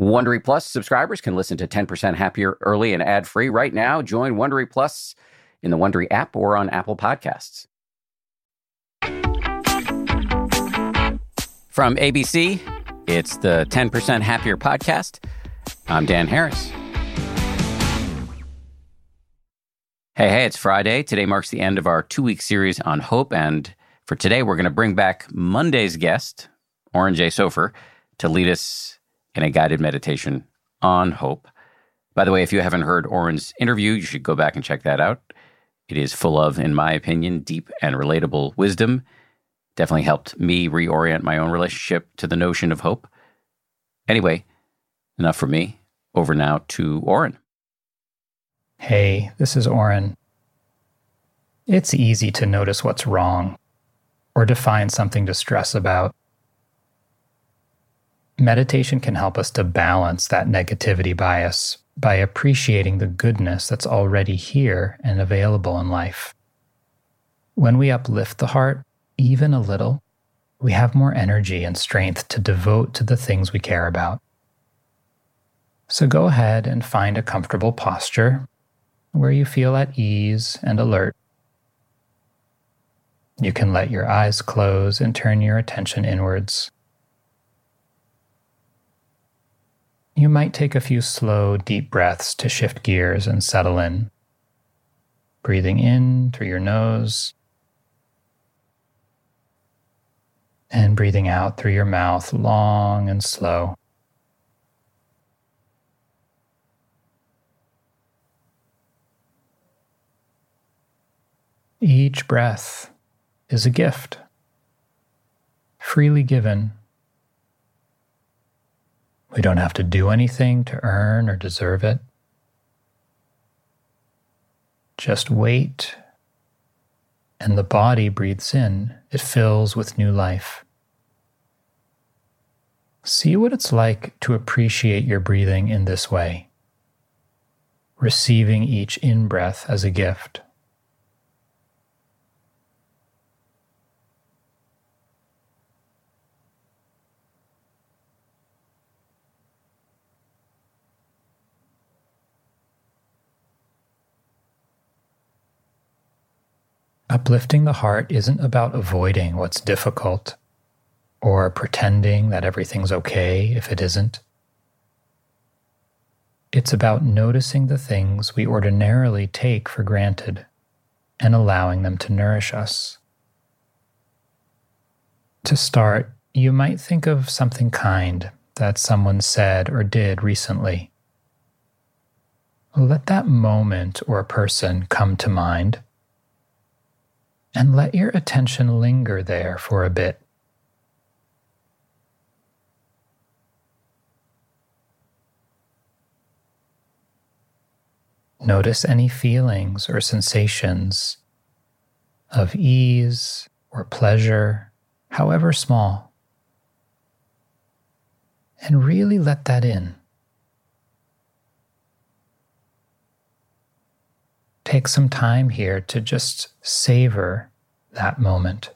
Wondery Plus subscribers can listen to 10% Happier early and ad free right now. Join Wondery Plus in the Wondery app or on Apple Podcasts. From ABC, it's the 10% Happier podcast. I'm Dan Harris. Hey, hey, it's Friday. Today marks the end of our two week series on hope. And for today, we're going to bring back Monday's guest, Oren J. Sofer, to lead us in a guided meditation on hope. By the way, if you haven't heard Oren's interview, you should go back and check that out. It is full of, in my opinion, deep and relatable wisdom. Definitely helped me reorient my own relationship to the notion of hope. Anyway, enough for me. Over now to Oren. Hey, this is Oren. It's easy to notice what's wrong or to find something to stress about. Meditation can help us to balance that negativity bias by appreciating the goodness that's already here and available in life. When we uplift the heart, even a little, we have more energy and strength to devote to the things we care about. So go ahead and find a comfortable posture where you feel at ease and alert. You can let your eyes close and turn your attention inwards. You might take a few slow, deep breaths to shift gears and settle in. Breathing in through your nose and breathing out through your mouth long and slow. Each breath is a gift, freely given we don't have to do anything to earn or deserve it. Just wait, and the body breathes in. It fills with new life. See what it's like to appreciate your breathing in this way, receiving each in breath as a gift. Uplifting the heart isn't about avoiding what's difficult or pretending that everything's okay if it isn't. It's about noticing the things we ordinarily take for granted and allowing them to nourish us. To start, you might think of something kind that someone said or did recently. Let that moment or person come to mind and let your attention linger there for a bit. Notice any feelings or sensations of ease or pleasure, however small, and really let that in. Take some time here to just savor that moment.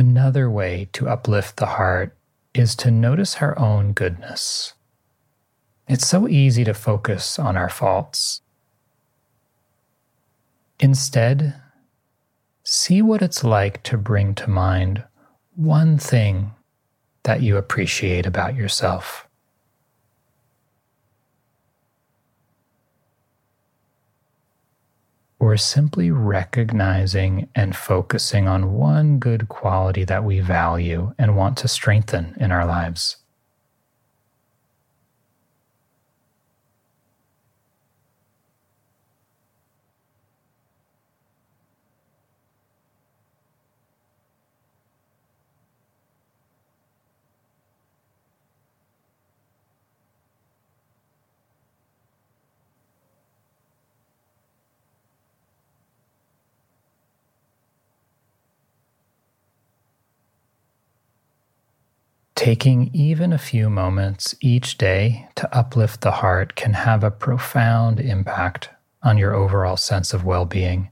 Another way to uplift the heart is to notice our own goodness. It's so easy to focus on our faults. Instead, see what it's like to bring to mind one thing that you appreciate about yourself. We're simply recognizing and focusing on one good quality that we value and want to strengthen in our lives. Taking even a few moments each day to uplift the heart can have a profound impact on your overall sense of well being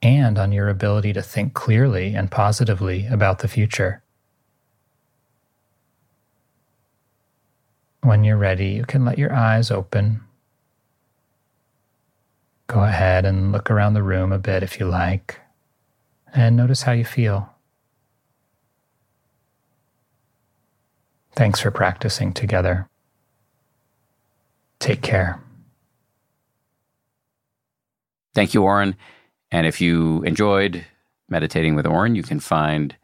and on your ability to think clearly and positively about the future. When you're ready, you can let your eyes open. Go ahead and look around the room a bit if you like, and notice how you feel. Thanks for practicing together. Take care. Thank you, Oren. And if you enjoyed meditating with Oren, you can find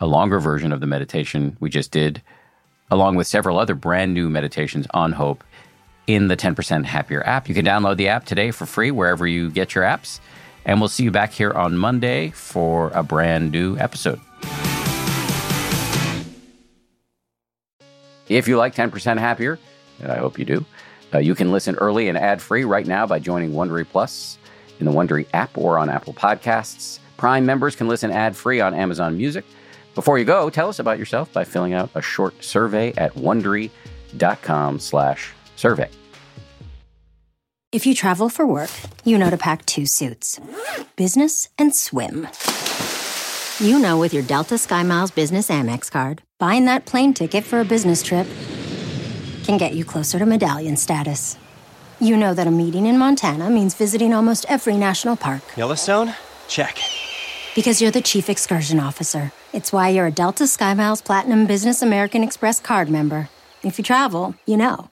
a longer version of the meditation we just did, along with several other brand new meditations on hope in the 10% Happier app. You can download the app today for free wherever you get your apps. And we'll see you back here on Monday for a brand new episode. If you like 10% Happier, and I hope you do, uh, you can listen early and ad free right now by joining Wondery Plus in the Wondery app or on Apple Podcasts. Prime members can listen ad free on Amazon Music. Before you go, tell us about yourself by filling out a short survey at wondery.com/slash survey. If you travel for work, you know to pack two suits business and swim. You know, with your Delta SkyMiles Business Amex card, buying that plane ticket for a business trip can get you closer to medallion status. You know that a meeting in Montana means visiting almost every national park. Yellowstone? Check. Because you're the chief excursion officer. It's why you're a Delta SkyMiles Platinum Business American Express card member. If you travel, you know.